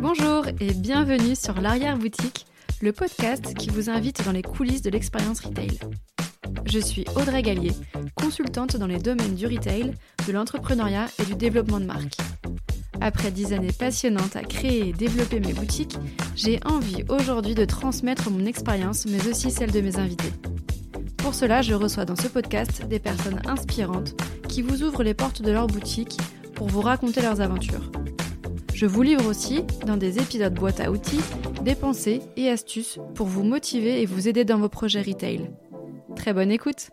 Bonjour et bienvenue sur l'arrière-boutique, le podcast qui vous invite dans les coulisses de l'expérience retail. Je suis Audrey Gallier, consultante dans les domaines du retail, de l'entrepreneuriat et du développement de marque. Après dix années passionnantes à créer et développer mes boutiques, j'ai envie aujourd'hui de transmettre mon expérience, mais aussi celle de mes invités. Pour cela, je reçois dans ce podcast des personnes inspirantes qui vous ouvrent les portes de leur boutique pour vous raconter leurs aventures. Je vous livre aussi, dans des épisodes boîte à outils, des pensées et astuces pour vous motiver et vous aider dans vos projets retail. Très bonne écoute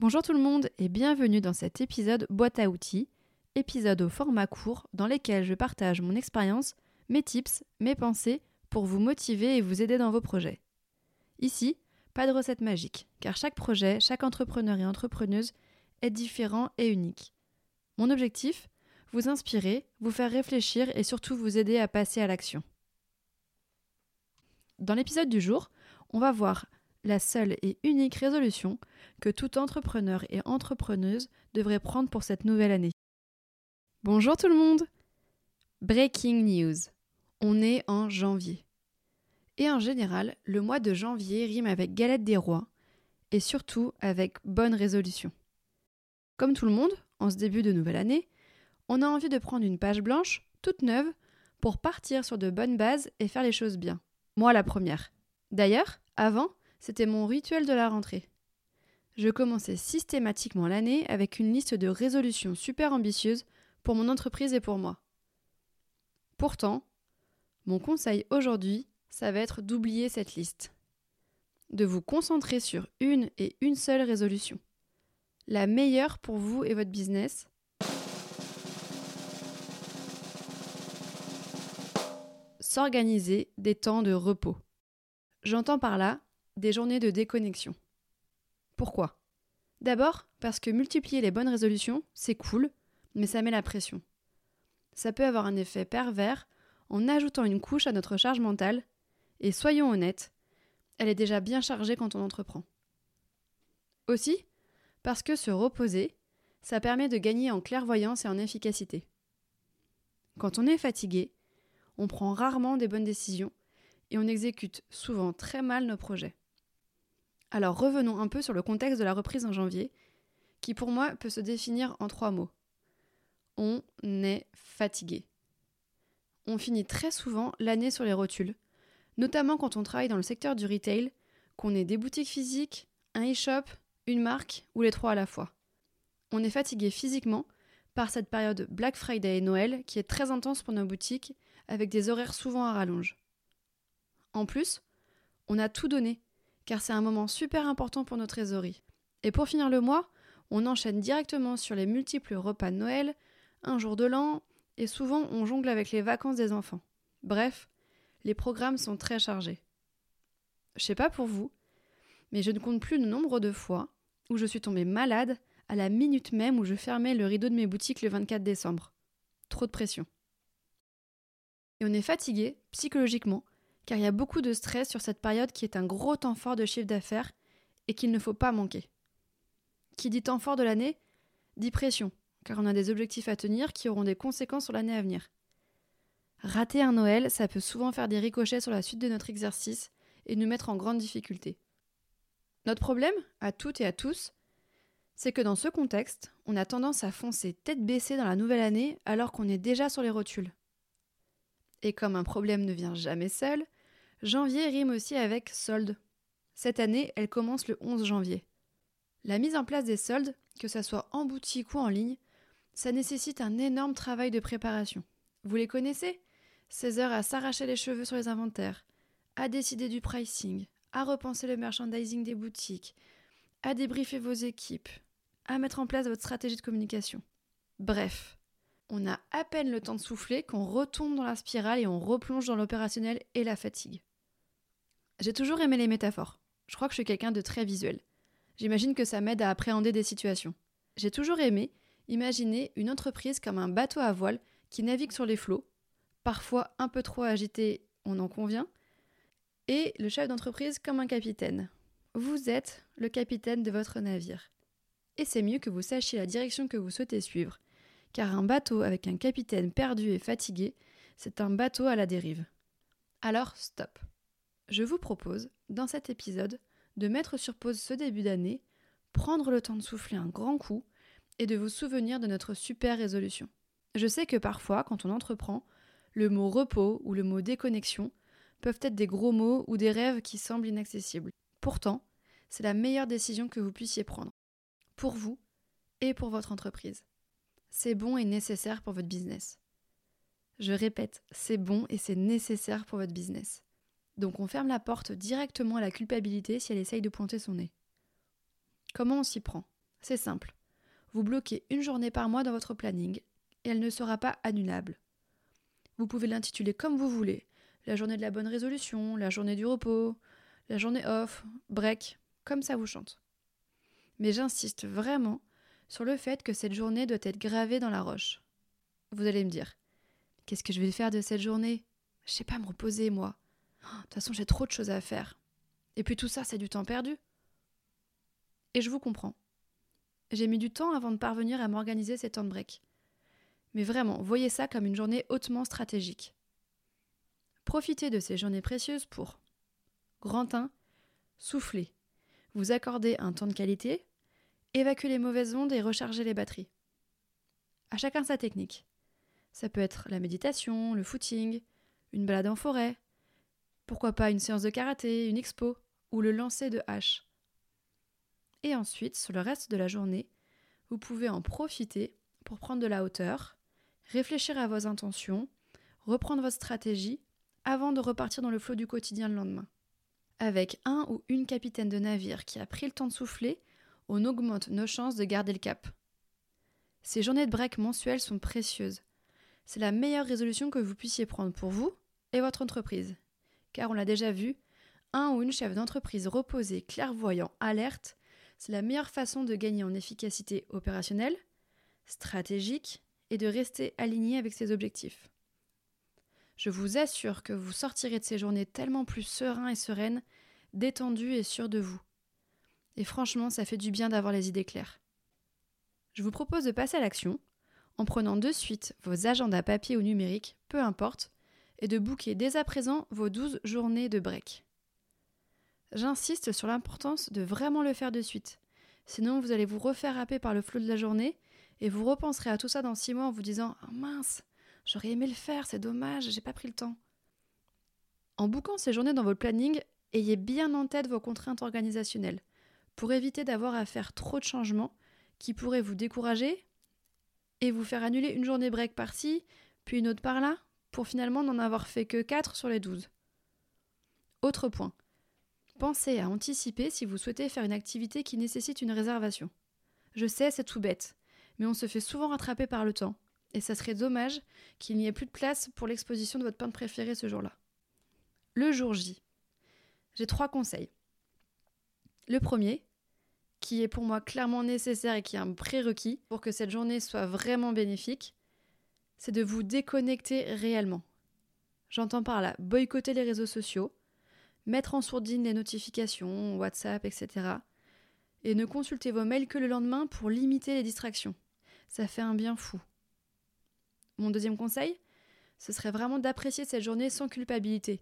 Bonjour tout le monde et bienvenue dans cet épisode boîte à outils, épisode au format court dans lequel je partage mon expérience, mes tips, mes pensées pour vous motiver et vous aider dans vos projets. Ici, pas de recette magique, car chaque projet, chaque entrepreneur et entrepreneuse est différent et unique. Mon objectif Vous inspirer, vous faire réfléchir et surtout vous aider à passer à l'action. Dans l'épisode du jour, on va voir la seule et unique résolution que tout entrepreneur et entrepreneuse devrait prendre pour cette nouvelle année. Bonjour tout le monde Breaking news. On est en janvier. Et en général, le mois de janvier rime avec galette des rois et surtout avec bonne résolution. Comme tout le monde, en ce début de nouvelle année, on a envie de prendre une page blanche, toute neuve, pour partir sur de bonnes bases et faire les choses bien. Moi la première. D'ailleurs, avant, c'était mon rituel de la rentrée. Je commençais systématiquement l'année avec une liste de résolutions super ambitieuses pour mon entreprise et pour moi. Pourtant, mon conseil aujourd'hui, ça va être d'oublier cette liste. De vous concentrer sur une et une seule résolution. La meilleure pour vous et votre business. S'organiser des temps de repos. J'entends par là des journées de déconnexion. Pourquoi? D'abord parce que multiplier les bonnes résolutions, c'est cool, mais ça met la pression. Ça peut avoir un effet pervers en ajoutant une couche à notre charge mentale et soyons honnêtes, elle est déjà bien chargée quand on entreprend. Aussi, parce que se reposer, ça permet de gagner en clairvoyance et en efficacité. Quand on est fatigué, on prend rarement des bonnes décisions et on exécute souvent très mal nos projets. Alors revenons un peu sur le contexte de la reprise en janvier, qui pour moi peut se définir en trois mots. On est fatigué. On finit très souvent l'année sur les rotules, notamment quand on travaille dans le secteur du retail, qu'on ait des boutiques physiques, un e-shop, une marque ou les trois à la fois. On est fatigué physiquement par cette période Black Friday et Noël qui est très intense pour nos boutiques avec des horaires souvent à rallonge. En plus, on a tout donné car c'est un moment super important pour nos trésoreries. Et pour finir le mois, on enchaîne directement sur les multiples repas de Noël, un jour de l'an, et souvent on jongle avec les vacances des enfants. Bref, les programmes sont très chargés. Je sais pas pour vous, mais je ne compte plus le nombre de fois où je suis tombée malade à la minute même où je fermais le rideau de mes boutiques le 24 décembre. Trop de pression. Et on est fatigué, psychologiquement, car il y a beaucoup de stress sur cette période qui est un gros temps fort de chiffre d'affaires et qu'il ne faut pas manquer. Qui dit temps fort de l'année dit pression, car on a des objectifs à tenir qui auront des conséquences sur l'année à venir. Rater un Noël, ça peut souvent faire des ricochets sur la suite de notre exercice et nous mettre en grande difficulté. Notre problème, à toutes et à tous, c'est que dans ce contexte, on a tendance à foncer tête baissée dans la nouvelle année alors qu'on est déjà sur les rotules. Et comme un problème ne vient jamais seul, janvier rime aussi avec solde. Cette année, elle commence le 11 janvier. La mise en place des soldes, que ce soit en boutique ou en ligne, ça nécessite un énorme travail de préparation. Vous les connaissez? 16 heures à s'arracher les cheveux sur les inventaires, à décider du pricing, à repenser le merchandising des boutiques, à débriefer vos équipes, à mettre en place votre stratégie de communication. Bref, on a à peine le temps de souffler qu'on retombe dans la spirale et on replonge dans l'opérationnel et la fatigue. J'ai toujours aimé les métaphores. Je crois que je suis quelqu'un de très visuel. J'imagine que ça m'aide à appréhender des situations. J'ai toujours aimé imaginer une entreprise comme un bateau à voile qui navigue sur les flots, parfois un peu trop agité, on en convient, et le chef d'entreprise comme un capitaine, Vous êtes le capitaine de votre navire. Et c'est mieux que vous sachiez la direction que vous souhaitez suivre, car un bateau avec un capitaine perdu et fatigué, c'est un bateau à la dérive. Alors, stop. Je vous propose, dans cet épisode, de mettre sur pause ce début d'année, prendre le temps de souffler un grand coup et de vous souvenir de notre super résolution. Je sais que parfois, quand on entreprend, le mot repos ou le mot déconnexion peuvent être des gros mots ou des rêves qui semblent inaccessibles. Pourtant, c'est la meilleure décision que vous puissiez prendre, pour vous et pour votre entreprise. C'est bon et nécessaire pour votre business. Je répète, c'est bon et c'est nécessaire pour votre business. Donc on ferme la porte directement à la culpabilité si elle essaye de pointer son nez. Comment on s'y prend? C'est simple. Vous bloquez une journée par mois dans votre planning et elle ne sera pas annulable. Vous pouvez l'intituler comme vous voulez. La journée de la bonne résolution, la journée du repos, la journée off, break, comme ça vous chante. Mais j'insiste vraiment sur le fait que cette journée doit être gravée dans la roche. Vous allez me dire, qu'est-ce que je vais faire de cette journée? Je sais pas me reposer, moi. Oh, de toute façon, j'ai trop de choses à faire. Et puis tout ça, c'est du temps perdu. Et je vous comprends. J'ai mis du temps avant de parvenir à m'organiser ces temps de break. Mais vraiment, voyez ça comme une journée hautement stratégique. Profitez de ces journées précieuses pour Grand 1, souffler. Vous accordez un temps de qualité, évacuer les mauvaises ondes et recharger les batteries. À chacun sa technique. Ça peut être la méditation, le footing, une balade en forêt, pourquoi pas une séance de karaté, une expo ou le lancer de hache. Et ensuite, sur le reste de la journée, vous pouvez en profiter pour prendre de la hauteur, réfléchir à vos intentions, reprendre votre stratégie avant de repartir dans le flot du quotidien le lendemain. Avec un ou une capitaine de navire qui a pris le temps de souffler, on augmente nos chances de garder le cap. Ces journées de break mensuelles sont précieuses. C'est la meilleure résolution que vous puissiez prendre pour vous et votre entreprise. Car on l'a déjà vu, un ou une chef d'entreprise reposé, clairvoyant, alerte, c'est la meilleure façon de gagner en efficacité opérationnelle, stratégique et de rester aligné avec ses objectifs. Je vous assure que vous sortirez de ces journées tellement plus serein et sereine, détendu et sûr de vous. Et franchement, ça fait du bien d'avoir les idées claires. Je vous propose de passer à l'action en prenant de suite vos agendas papier ou numérique, peu importe, et de booker dès à présent vos 12 journées de break. J'insiste sur l'importance de vraiment le faire de suite. Sinon, vous allez vous refaire happer par le flot de la journée et vous repenserez à tout ça dans 6 mois en vous disant oh mince, J'aurais aimé le faire, c'est dommage, j'ai pas pris le temps. En bouquant ces journées dans votre planning, ayez bien en tête vos contraintes organisationnelles pour éviter d'avoir à faire trop de changements qui pourraient vous décourager et vous faire annuler une journée break par-ci, puis une autre par-là, pour finalement n'en avoir fait que 4 sur les 12. Autre point. Pensez à anticiper si vous souhaitez faire une activité qui nécessite une réservation. Je sais, c'est tout bête, mais on se fait souvent rattraper par le temps et ça serait dommage qu'il n'y ait plus de place pour l'exposition de votre peintre préféré ce jour-là. Le jour J. J'ai trois conseils. Le premier, qui est pour moi clairement nécessaire et qui est un prérequis pour que cette journée soit vraiment bénéfique, c'est de vous déconnecter réellement. J'entends par là boycotter les réseaux sociaux, mettre en sourdine les notifications, WhatsApp, etc. Et ne consulter vos mails que le lendemain pour limiter les distractions. Ça fait un bien fou. Mon deuxième conseil, ce serait vraiment d'apprécier cette journée sans culpabilité.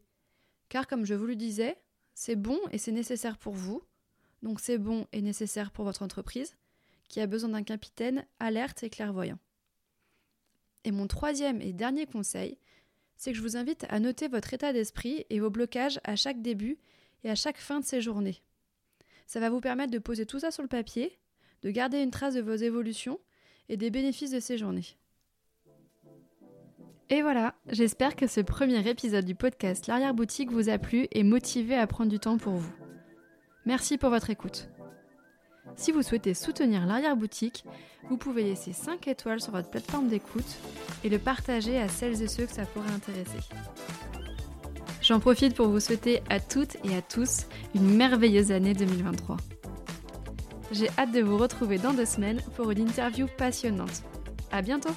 Car comme je vous le disais, c'est bon et c'est nécessaire pour vous, donc c'est bon et nécessaire pour votre entreprise, qui a besoin d'un capitaine alerte et clairvoyant. Et mon troisième et dernier conseil, c'est que je vous invite à noter votre état d'esprit et vos blocages à chaque début et à chaque fin de ces journées. Ça va vous permettre de poser tout ça sur le papier, de garder une trace de vos évolutions et des bénéfices de ces journées. Et voilà, j'espère que ce premier épisode du podcast L'arrière-boutique vous a plu et motivé à prendre du temps pour vous. Merci pour votre écoute. Si vous souhaitez soutenir l'arrière-boutique, vous pouvez laisser 5 étoiles sur votre plateforme d'écoute et le partager à celles et ceux que ça pourrait intéresser. J'en profite pour vous souhaiter à toutes et à tous une merveilleuse année 2023. J'ai hâte de vous retrouver dans deux semaines pour une interview passionnante. À bientôt!